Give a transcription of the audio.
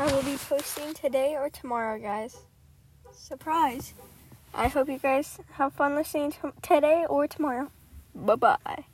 I will be posting today or tomorrow, guys. Surprise. I hope you guys have fun listening to today or tomorrow. Bye bye.